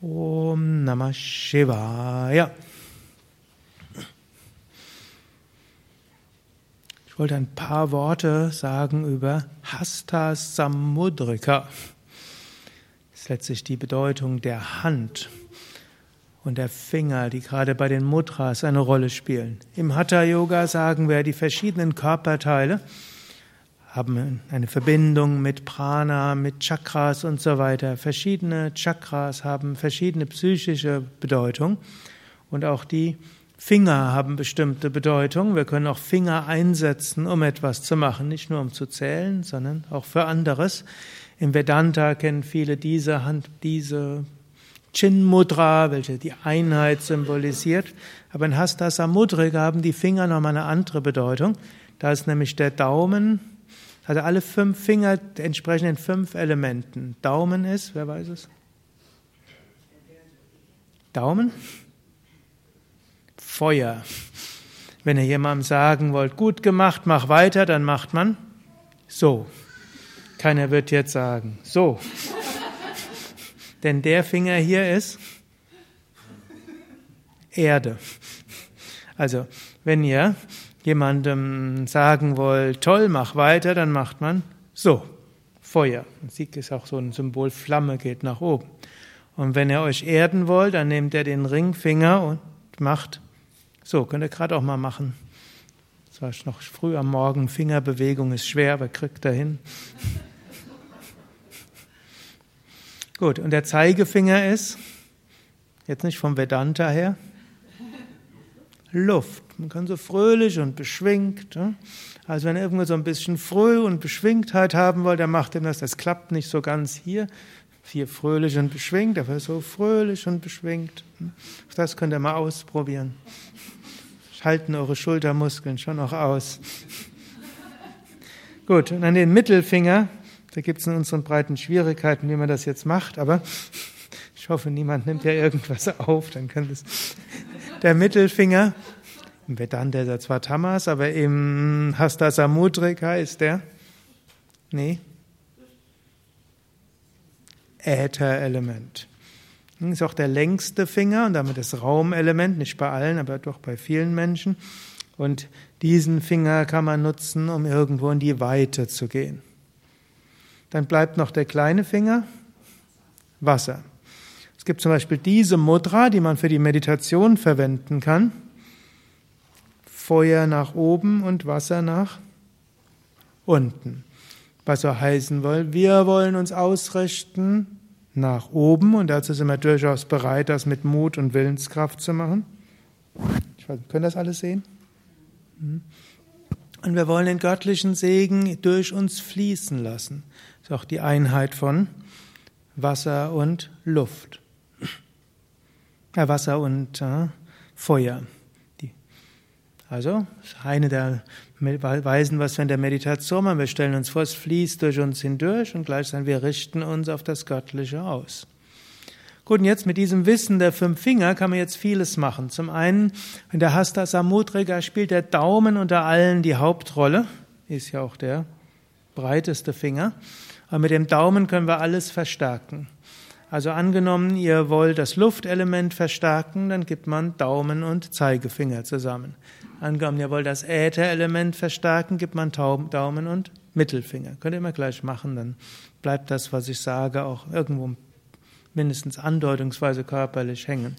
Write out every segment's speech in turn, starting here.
Om Namah Shivaya. Ich wollte ein paar Worte sagen über Hasta Samudrika. Das ist letztlich die Bedeutung der Hand und der Finger, die gerade bei den Mudras eine Rolle spielen. Im Hatha Yoga sagen wir, die verschiedenen Körperteile haben eine Verbindung mit Prana, mit Chakras und so weiter. Verschiedene Chakras haben verschiedene psychische Bedeutung und auch die Finger haben bestimmte Bedeutung. Wir können auch Finger einsetzen, um etwas zu machen, nicht nur um zu zählen, sondern auch für anderes. Im Vedanta kennen viele diese Hand, diese Chin Mudra, welche die Einheit symbolisiert. Aber in Hasta Samudrika haben die Finger nochmal eine andere Bedeutung. Da ist nämlich der Daumen, also alle fünf Finger entsprechen den fünf Elementen. Daumen ist, wer weiß es? Daumen? Feuer. Wenn ihr jemandem sagen wollt, gut gemacht, mach weiter, dann macht man so. Keiner wird jetzt sagen, so. Denn der Finger hier ist Erde. Also, wenn ihr jemandem sagen wollt, toll, mach weiter, dann macht man so. Feuer. Sieg ist auch so ein Symbol, Flamme geht nach oben. Und wenn ihr euch erden wollt, dann nehmt ihr den Ringfinger und macht so. Könnt ihr gerade auch mal machen. Das war noch früh am Morgen. Fingerbewegung ist schwer, aber kriegt er hin. Gut, und der Zeigefinger ist, jetzt nicht vom Vedanta her, Luft. Man kann so fröhlich und beschwingt. Also wenn ihr irgendwo so ein bisschen Fröh und Beschwingtheit haben wollt, dann macht ihr das. Das klappt nicht so ganz hier. Hier fröhlich und beschwingt, aber so fröhlich und beschwingt. Ne? Das könnt ihr mal ausprobieren. Schalten eure Schultermuskeln schon noch aus. Gut, und an den Mittelfinger, da gibt es in unseren breiten Schwierigkeiten, wie man das jetzt macht, aber ich hoffe, niemand nimmt ja irgendwas auf, dann kann das. Der Mittelfinger, im Vedanta ist er zwar Tamas, aber im Hasta Samudrika ist der, nee, Äther-Element. Ist auch der längste Finger und damit das Raumelement, nicht bei allen, aber doch bei vielen Menschen. Und diesen Finger kann man nutzen, um irgendwo in die Weite zu gehen. Dann bleibt noch der kleine Finger, Wasser. Es gibt zum Beispiel diese Mudra, die man für die Meditation verwenden kann. Feuer nach oben und Wasser nach unten. Was so heißen will, wir wollen uns ausrichten nach oben und dazu sind wir durchaus bereit, das mit Mut und Willenskraft zu machen. Ich weiß, können das alles sehen? Hm. Und wir wollen den göttlichen Segen durch uns fließen lassen. Das ist auch die Einheit von Wasser und Luft. Ja, Wasser und äh, Feuer. Also, eine der Weisen, was wir in der Meditation machen. Wir stellen uns vor, es fließt durch uns hindurch und gleichzeitig wir richten uns auf das Göttliche aus. Gut, und jetzt mit diesem Wissen der fünf Finger kann man jetzt vieles machen. Zum einen, in der Hasta Samudrika spielt der Daumen unter allen die Hauptrolle, ist ja auch der breiteste Finger. Aber mit dem Daumen können wir alles verstärken. Also angenommen, ihr wollt das Luftelement verstärken, dann gibt man Daumen und Zeigefinger zusammen. Angenommen, ihr wollt das Ätherelement verstärken, gibt man Daumen und Mittelfinger. Könnt ihr immer gleich machen, dann bleibt das, was ich sage, auch irgendwo mindestens andeutungsweise körperlich hängen.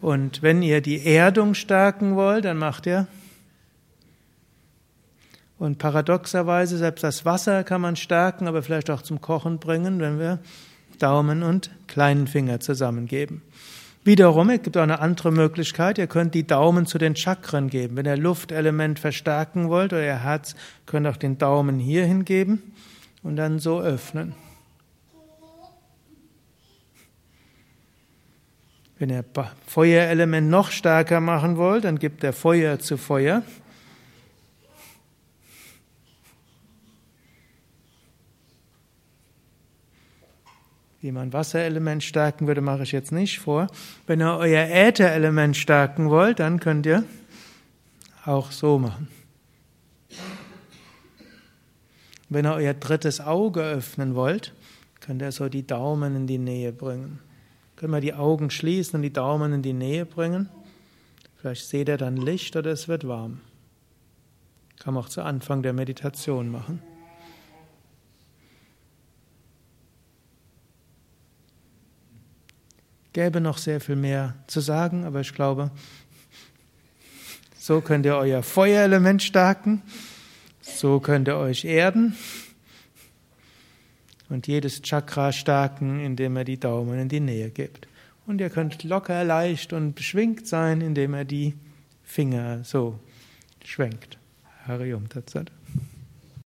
Und wenn ihr die Erdung stärken wollt, dann macht ihr und paradoxerweise, selbst das Wasser kann man stärken, aber vielleicht auch zum Kochen bringen, wenn wir Daumen und kleinen Finger zusammengeben. Wiederum, es gibt auch eine andere Möglichkeit, ihr könnt die Daumen zu den Chakren geben. Wenn ihr Luftelement verstärken wollt, euer Herz, könnt auch den Daumen hier hingeben und dann so öffnen. Wenn ihr Feuerelement noch stärker machen wollt, dann gibt ihr Feuer zu Feuer. Wie man Wasserelement stärken würde, mache ich jetzt nicht vor. Wenn ihr euer Ätherelement stärken wollt, dann könnt ihr auch so machen. Wenn ihr euer drittes Auge öffnen wollt, könnt ihr so die Daumen in die Nähe bringen. Können wir die Augen schließen und die Daumen in die Nähe bringen? Vielleicht seht ihr dann Licht oder es wird warm. Kann man auch zu Anfang der Meditation machen. Gäbe noch sehr viel mehr zu sagen, aber ich glaube, so könnt ihr euer Feuerelement stärken, so könnt ihr euch erden und jedes Chakra stärken, indem er die Daumen in die Nähe gibt. Und ihr könnt locker, leicht und beschwingt sein, indem er die Finger so schwenkt. Harium Tatsat.